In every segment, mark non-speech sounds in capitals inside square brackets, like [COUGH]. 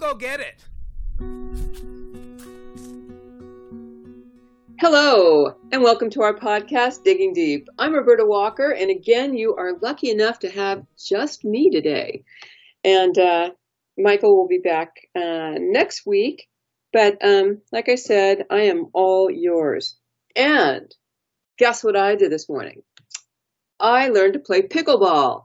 Go get it. Hello, and welcome to our podcast, Digging Deep. I'm Roberta Walker, and again, you are lucky enough to have just me today. And uh, Michael will be back uh, next week. But um, like I said, I am all yours. And guess what I did this morning? I learned to play pickleball.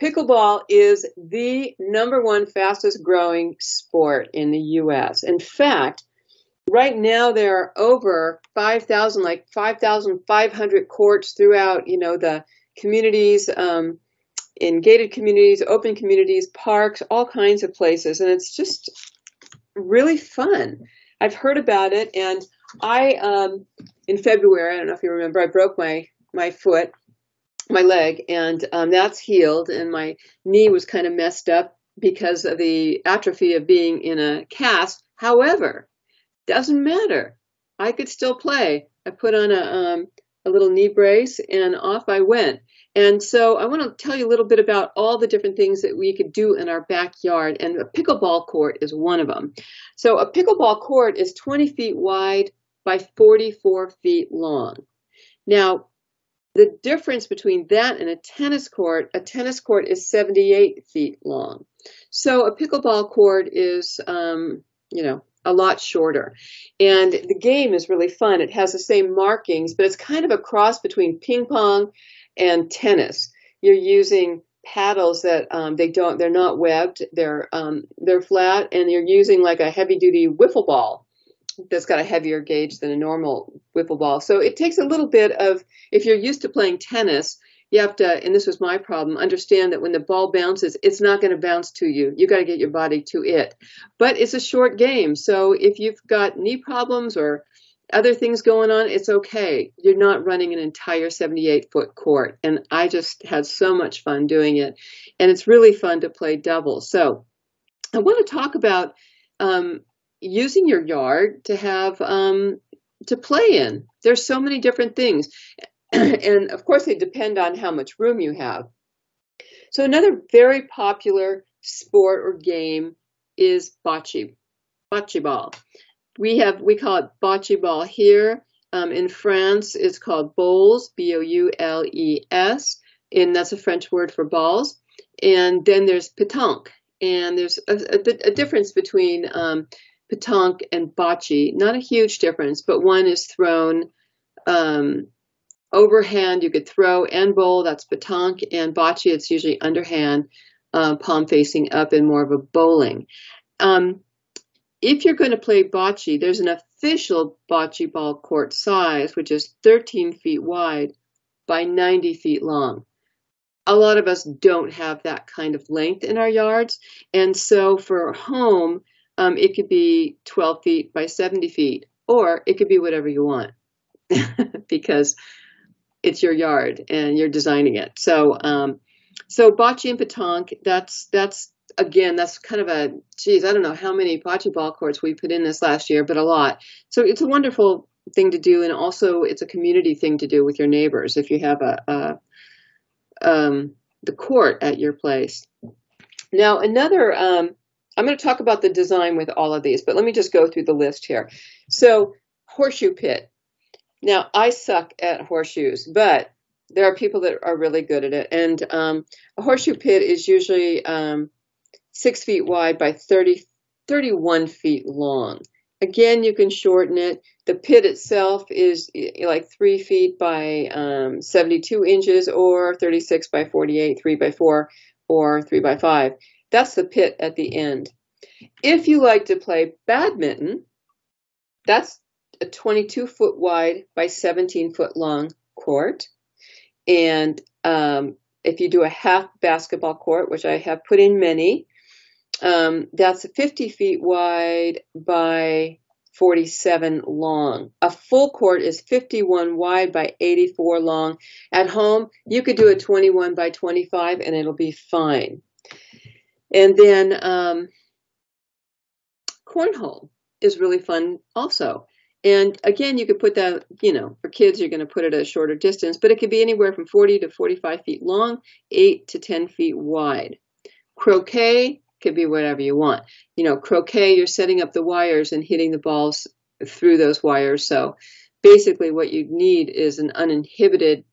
Pickleball is the number one fastest growing sport in the U.S. In fact, right now there are over 5,000, like 5,500 courts throughout, you know, the communities, um, in gated communities, open communities, parks, all kinds of places. And it's just really fun. I've heard about it and I, um, in February, I don't know if you remember, I broke my, my foot my leg, and um, that's healed. And my knee was kind of messed up because of the atrophy of being in a cast. However, doesn't matter. I could still play. I put on a um, a little knee brace, and off I went. And so I want to tell you a little bit about all the different things that we could do in our backyard, and a pickleball court is one of them. So a pickleball court is 20 feet wide by 44 feet long. Now, the difference between that and a tennis court, a tennis court is 78 feet long. So a pickleball court is, um, you know, a lot shorter. And the game is really fun. It has the same markings, but it's kind of a cross between ping pong and tennis. You're using paddles that um, they don't, they're not webbed, they're um, they're flat, and you're using like a heavy duty wiffle ball that's got a heavier gauge than a normal wiffle ball. So it takes a little bit of, if you're used to playing tennis, you have to, and this was my problem, understand that when the ball bounces, it's not going to bounce to you. You got to get your body to it. But it's a short game. So if you've got knee problems or other things going on, it's okay. You're not running an entire 78 foot court. And I just had so much fun doing it. And it's really fun to play doubles. So I want to talk about um, using your yard to have um, to play in. There's so many different things, [CLEARS THROAT] and of course they depend on how much room you have. So another very popular sport or game is bocce, bocce ball. We have we call it bocce ball here. Um, in France, it's called boules, B-O-U-L-E-S, and that's a French word for balls. And then there's pétanque, and there's a, a, a difference between um, pétanque and bocce. Not a huge difference, but one is thrown um, overhand. You could throw and bowl. That's pétanque and bocce. It's usually underhand, uh, palm facing up, and more of a bowling. Um, if you're going to play bocce, there's an official bocce ball court size, which is 13 feet wide by 90 feet long. A lot of us don't have that kind of length in our yards. And so for home, um, it could be 12 feet by 70 feet, or it could be whatever you want [LAUGHS] because it's your yard and you're designing it. So, um, so bocce and pétanque, that's, that's, again, that's kind of a, geez, I don't know how many bocce ball courts we put in this last year, but a lot. So it's a wonderful thing to do. And also it's a community thing to do with your neighbors if you have a, a um, the court at your place. Now, another um, I'm going to talk about the design with all of these, but let me just go through the list here. So, horseshoe pit. Now, I suck at horseshoes, but there are people that are really good at it. And um, a horseshoe pit is usually um, six feet wide by 30, 31 feet long. Again, you can shorten it. The pit itself is like three feet by um, 72 inches or 36 by 48, three by four, or three by five. That's the pit at the end. If you like to play badminton, that's a 22 foot wide by 17 foot long court. And um, if you do a half basketball court, which I have put in many, um, that's 50 feet wide by 47 long. A full court is 51 wide by 84 long. At home, you could do a 21 by 25 and it'll be fine. And then um, cornhole is really fun also. And again, you could put that, you know, for kids, you're going to put it at a shorter distance, but it could be anywhere from 40 to 45 feet long, 8 to 10 feet wide. Croquet could be whatever you want. You know, croquet, you're setting up the wires and hitting the balls through those wires. So basically what you need is an uninhibited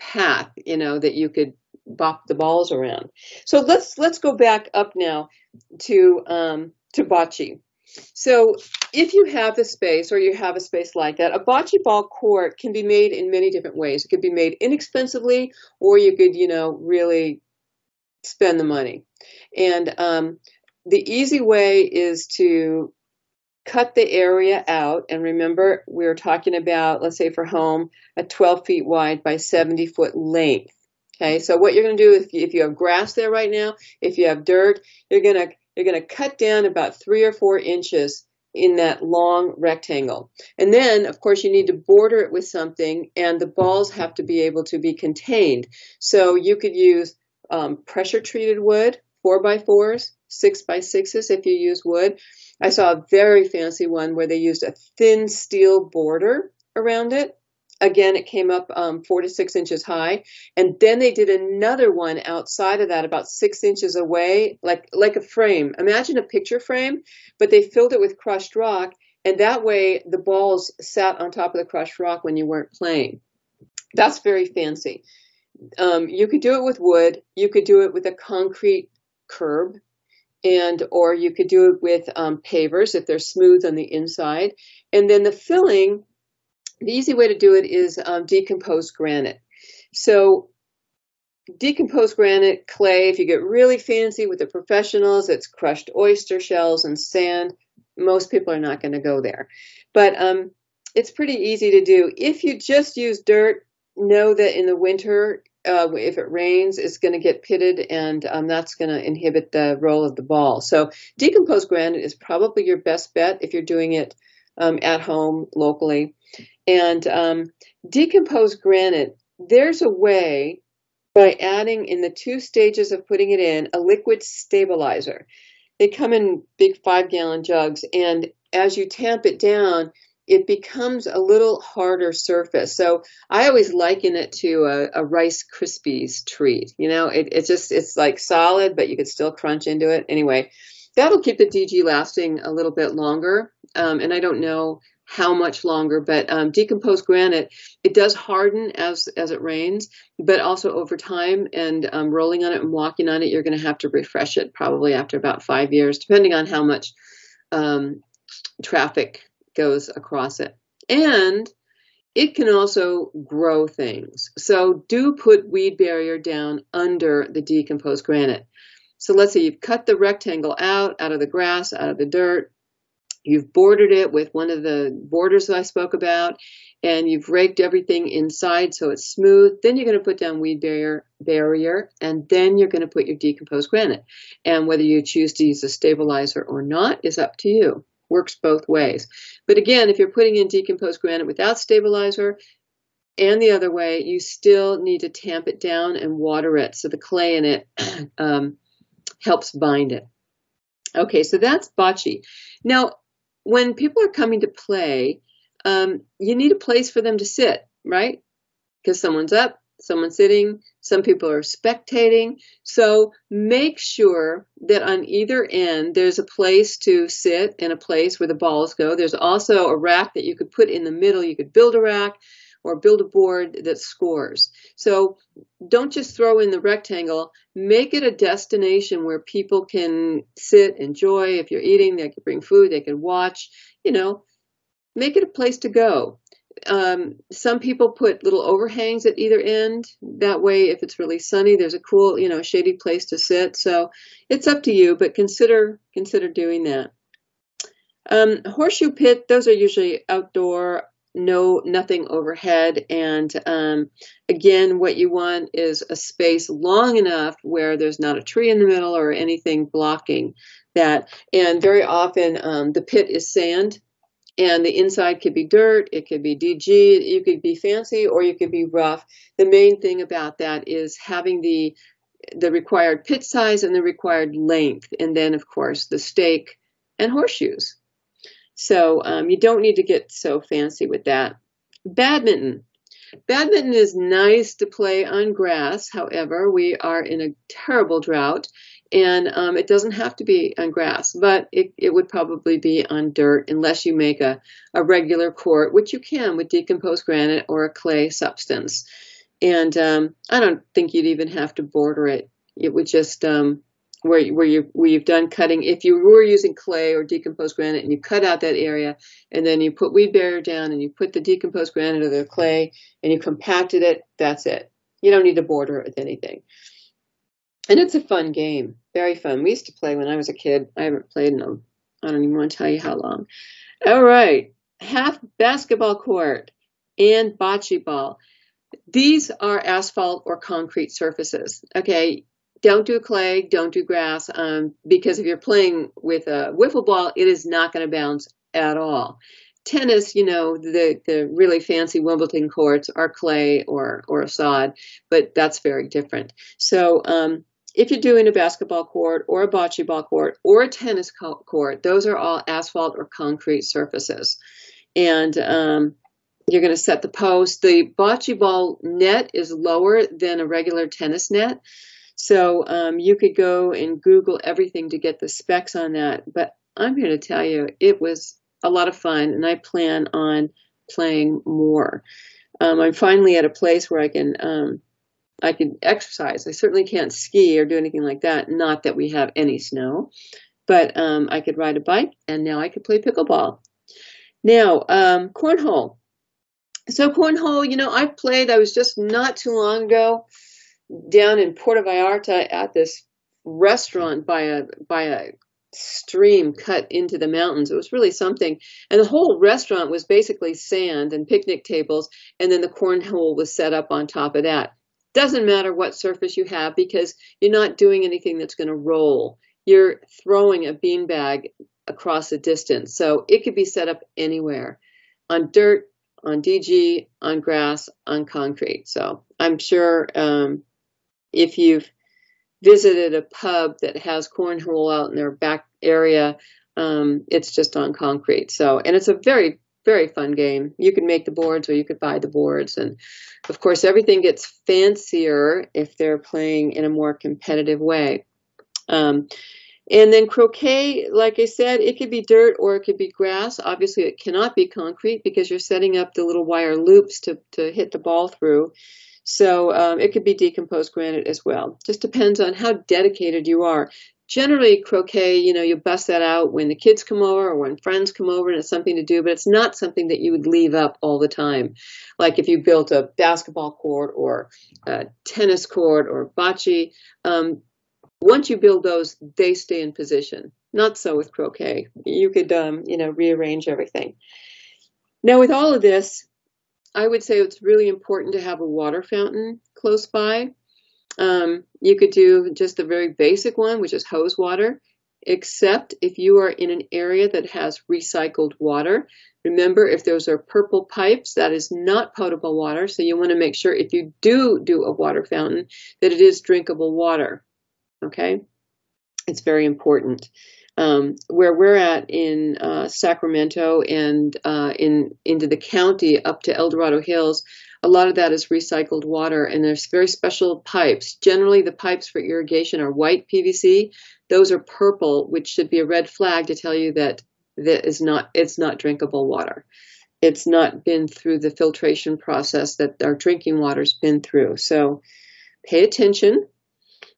path, you know, that you could bop the balls around. So let's let's go back up now to um, to bocce. So if you have the space or you have a space like that, a bocce ball court can be made in many different ways. It could be made inexpensively, or you could, you know, really spend the money. And um, the easy way is to cut the area out. And remember, we are talking about, let's say for home, a 12 feet wide by 70 foot length. Okay, so what you're going to do if you, if you have grass there right now, if you have dirt, you're going to you're going to cut down about three or four inches in that long rectangle. And then, of course, you need to border it with something, and the balls have to be able to be contained. So you could use um, pressure treated wood, four by fours, six by sixes if you use wood. I saw a very fancy one where they used a thin steel border around it. Again, it came up um, four to six inches high, and then they did another one outside of that, about six inches away, like like a frame. Imagine a picture frame, but they filled it with crushed rock, and that way the balls sat on top of the crushed rock when you weren't playing. That's very fancy. Um, you could do it with wood. You could do it with a concrete curb and or you could do it with um, pavers if they're smooth on the inside. And then the filling, the easy way to do it is um, decomposed granite. So decomposed granite clay, if you get really fancy with the professionals, it's crushed oyster shells and sand. Most people are not going to go there, but um, it's pretty easy to do. If you just use dirt, know that in the winter uh, if it rains, it's going to get pitted, and um, that's going to inhibit the roll of the ball. So decomposed granite is probably your best bet if you're doing it um, at home locally. And um, decomposed granite, there's a way by adding in the two stages of putting it in a liquid stabilizer. They come in big five gallon jugs, and as you tamp it down, it becomes a little harder surface. So I always liken it to a, a Rice Krispies treat. You know, it, it's just, it's like solid, but you could still crunch into it. Anyway, that'll keep the DG lasting a little bit longer. Um, and I don't know how much longer, but um, decomposed granite, it does harden as, as it rains, but also over time and um, rolling on it and walking on it, you're going to have to refresh it probably after about five years, depending on how much um, traffic goes across it. And it can also grow things. So do put weed barrier down under the decomposed granite. So let's say you've cut the rectangle out, out of the grass, out of the dirt. You've bordered it with one of the borders that I spoke about, and you've raked everything inside so it's smooth. Then you're going to put down weed barrier, barrier, and then you're going to put your decomposed granite. And whether you choose to use a stabilizer or not is up to you works both ways. But again, if you're putting in decomposed granite without stabilizer and the other way, you still need to tamp it down and water it so the clay in it [CLEARS THROAT] um, helps bind it. Okay, so that's bocce. Now, when people are coming to play, um, you need a place for them to sit, right? Because someone's up, someone's sitting, some people are spectating. So make sure that on either end there's a place to sit and a place where the balls go. There's also a rack that you could put in the middle. You could build a rack or build a board that scores. So don't just throw in the rectangle, make it a destination where people can sit, enjoy. If you're eating, they can bring food, they can watch, you know, make it a place to go um, some people put little overhangs at either end. That way, if it's really sunny, there's a cool, you know, shady place to sit. So it's up to you, but consider consider doing that. Um, horseshoe pit; those are usually outdoor, no nothing overhead, and um, again, what you want is a space long enough where there's not a tree in the middle or anything blocking that. And very often, um, the pit is sand and the inside could be dirt, it could be DG, you could be fancy or you could be rough. The main thing about that is having the the required pit size and the required length, and then of course the stake and horseshoes. So um, you don't need to get so fancy with that. Badminton. Badminton is nice to play on grass. However, we are in a terrible drought and um, it doesn't have to be on grass, but it, it would probably be on dirt unless you make a, a regular court, which you can with decomposed granite or a clay substance. And um, I don't think you'd even have to border it. It would just um, where where you where you've done cutting. If you were using clay or decomposed granite and you cut out that area, and then you put weed barrier down and you put the decomposed granite or the clay and you compacted it, that's it. You don't need to border it with anything. And it's a fun game, very fun. We used to play when I was a kid. I haven't played in a, I don't even want to tell you how long. All right, half basketball court and bocce ball. These are asphalt or concrete surfaces. Okay, don't do clay, don't do grass, um, because if you're playing with a wiffle ball, it is not going to bounce at all. Tennis, you know, the the really fancy Wimbledon courts are clay or or sod, but that's very different. So um, if you're doing a basketball court or a bocce ball court or a tennis court, those are all asphalt or concrete surfaces. And um, you're going to set the post. The bocce ball net is lower than a regular tennis net. So um, you could go and Google everything to get the specs on that. But I'm here to tell you, it was a lot of fun, and I plan on playing more. Um, I'm finally at a place where I can um, I can exercise. I certainly can't ski or do anything like that. Not that we have any snow, but um, I could ride a bike, and now I could play pickleball. Now, um, cornhole. So cornhole, you know, I've played. I was just not too long ago down in Puerto Vallarta at this restaurant by a by a stream cut into the mountains. It was really something. And the whole restaurant was basically sand and picnic tables, and then the cornhole was set up on top of that. Doesn't matter what surface you have because you're not doing anything that's going to roll. You're throwing a beanbag across a distance. So it could be set up anywhere on dirt, on DG, on grass, on concrete. So I'm sure um, if you've visited a pub that has cornhole out in their back area, um, it's just on concrete. So, and it's a very very fun game. You can make the boards or you could buy the boards. And of course, everything gets fancier if they're playing in a more competitive way. Um, and then croquet, like I said, it could be dirt or it could be grass. Obviously, it cannot be concrete because you're setting up the little wire loops to, to hit the ball through. So um, it could be decomposed granite as well. Just depends on how dedicated you are generally croquet, you know, you bust that out when the kids come over or when friends come over and it's something to do, but it's not something that you would leave up all the time. Like if you built a basketball court or a tennis court or bocce, um, once you build those, they stay in position. Not so with croquet. You could, um, you know, rearrange everything. Now, with all of this, I would say it's really important to have a water fountain close by. Um, you could do just the very basic one, which is hose water, except if you are in an area that has recycled water. Remember, if those are purple pipes, that is not potable water. So you want to make sure if you do do a water fountain that it is drinkable water. Okay, it's very important. Um, where we're at in uh, Sacramento and uh, in into the county up to El Dorado Hills, a lot of that is recycled water and there's very special pipes. Generally the pipes for irrigation are white PVC. Those are purple, which should be a red flag to tell you that that is not it's not drinkable water. It's not been through the filtration process that our drinking water's been through. So pay attention.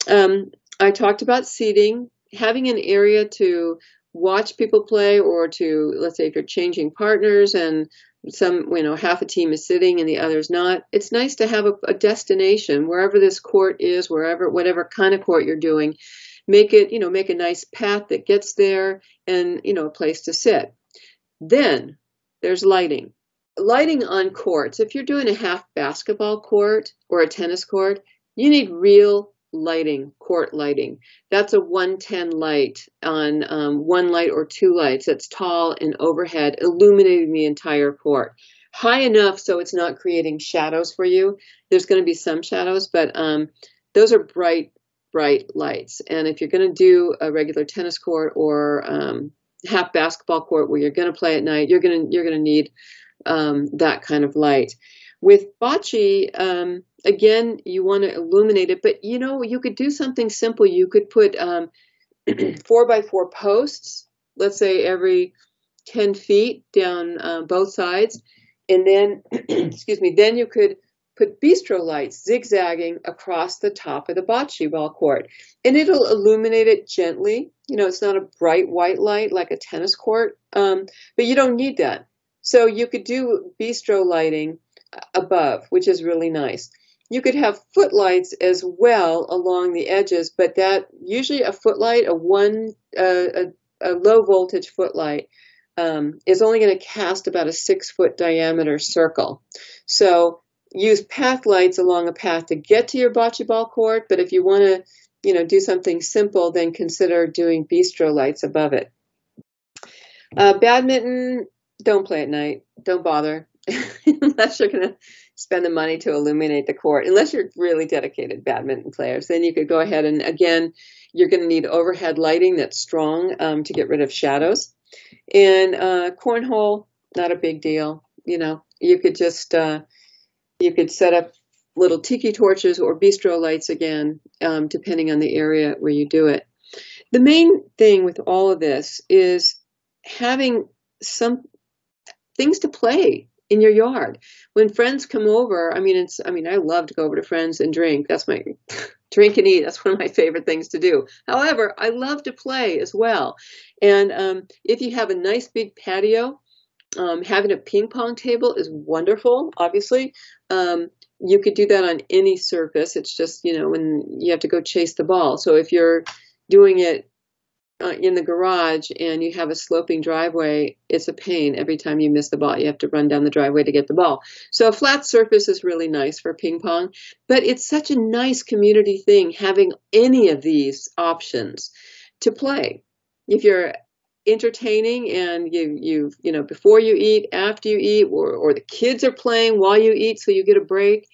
Um, I talked about seating, having an area to watch people play or to let's say if you're changing partners and some you know half a team is sitting and the others not it's nice to have a, a, destination. Wherever this court is wherever whatever kind of court you're doing make it you know make a nice path that gets there and you know a place to sit. Then there's lighting. Lighting on courts. If you're doing a half basketball court or a tennis court you need real lighting, court lighting. That's a 110 light on um, one light or two lights that's tall and overhead, illuminating the entire court. High enough so it's not creating shadows for you. There's going to be some shadows, but um, those are bright, bright lights. And if you're going to do a regular tennis court or um, half basketball court where you're going to play at night, you're going to you're going to need um, that kind of light. With bocce, um, again, you want to illuminate it, but you know, you could do something simple. You could put um, [CLEARS THROAT] four by four posts, let's say every 10 feet down uh, both sides. And then, [CLEARS THROAT] excuse me, then you could put bistro lights zigzagging across the top of the bocce ball court. And it'll illuminate it gently. You know, it's not a bright white light like a tennis court, um, but you don't need that. So you could do bistro lighting above, which is really nice. You could have footlights as well along the edges, but that usually a footlight, a one, uh, a, a low voltage footlight, um, is only going to cast about a six foot diameter circle. So use path lights along a path to get to your bocce ball court, but if you want to, you know, do something simple, then consider doing bistro lights above it. Uh, badminton, don't play at night. Don't bother [LAUGHS] unless you're going to spend the money to illuminate the court. Unless you're really dedicated badminton players, then you could go ahead and again, you're going to need overhead lighting that's strong um, to get rid of shadows. And uh, cornhole, not a big deal. You know, you could just uh, you could set up little tiki torches or bistro lights again, um, depending on the area where you do it. The main thing with all of this is having some things to play in your yard. When friends come over, I mean, it's, I mean, I love to go over to friends and drink. That's my [LAUGHS] drink and eat. That's one of my favorite things to do. However, I love to play as well. And um, if you have a nice big patio, um, having a ping pong table is wonderful, obviously. Um, you could do that on any surface. It's just, you know, when you have to go chase the ball. So if you're doing it uh, in the garage and you have a sloping driveway, it's a pain every time you miss the ball. You have to run down the driveway to get the ball. So a flat surface is really nice for ping pong, but it's such a nice community thing having any of these options to play. If you're entertaining and you you you know before you eat, after you eat, or or the kids are playing while you eat, so you get a break.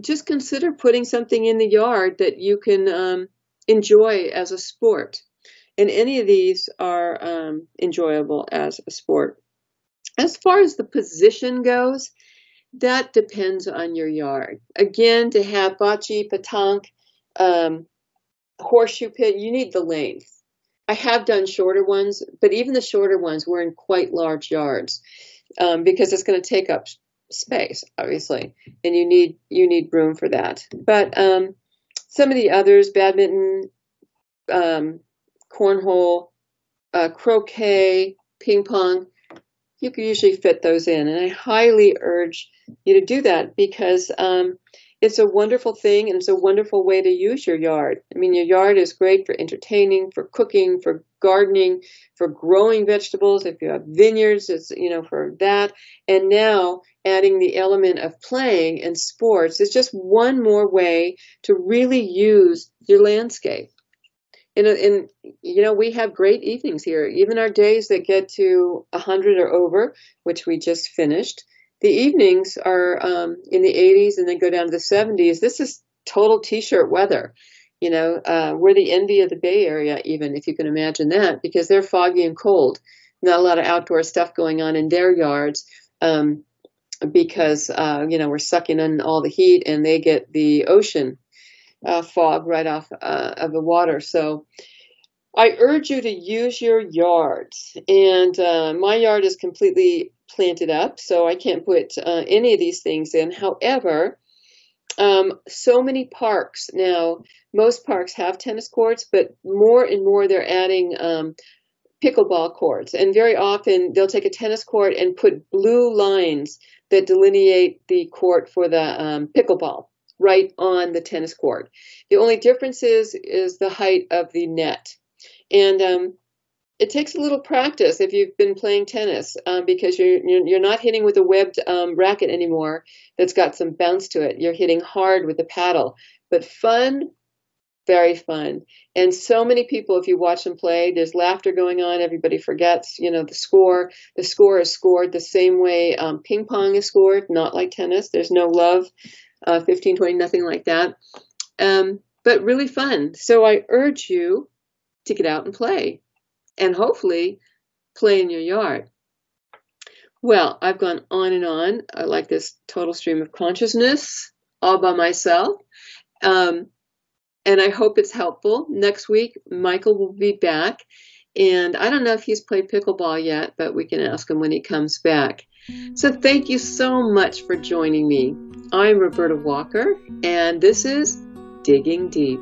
Just consider putting something in the yard that you can um, enjoy as a sport and any of these are um, enjoyable as a sport. As far as the position goes, that depends on your yard. Again, to have bocce, petanque, um, horseshoe pit, you need the length. I have done shorter ones, but even the shorter ones were in quite large yards um, because it's going to take up space, obviously, and you need you need room for that. But um, some of the others, badminton, um, cornhole, uh, croquet, ping pong, you can usually fit those in. And I highly urge you to do that because um, it's a wonderful thing and it's a wonderful way to use your yard. I mean, your yard is great for entertaining, for cooking, for gardening, for growing vegetables. If you have vineyards, it's, you know, for that. And now adding the element of playing and sports is just one more way to really use your landscape and, you know we have great evenings here. Even our days that get to 100 or over which we just finished the evenings are um, in the 80s and then go down to the 70s this is total t-shirt weather you know uh, we're the envy of the bay area even if you can imagine that because they're foggy and cold. Not a lot of outdoor stuff going on in their yards um, because uh, you know we're sucking in all the heat and they get the ocean uh, fog right off uh, of the water. So I urge you to use your yards. And uh, my yard is completely planted up, so I can't put uh, any of these things in. However, um, so many parks now, most parks have tennis courts, but more and more they're adding um, pickleball courts. And very often they'll take a tennis court and put blue lines that delineate the court for the um, pickleball right on the tennis court. The only difference is is the height of the net, and um, it takes a little practice if you've been playing tennis um, because you're, you're not hitting with a webbed um, racket anymore that's got some bounce to it. You're hitting hard with the paddle, but fun. Very fun. And so many people, if you watch them play, there's laughter going on. Everybody forgets, you know, the score. The score is scored the same way um, ping pong is scored, not like tennis. There's no love uh, 15, 20, nothing like that. Um, but really fun. So I urge you to get out and play and hopefully play in your yard. Well, I've gone on and on. I like this total stream of consciousness. all by myself. Um, and I hope it's helpful. Next week, Michael will be back. And I don't know if he's played pickleball yet, but we can ask him when he comes back. So thank you so much for joining me. I'm Roberta Walker, and this is Digging Deep.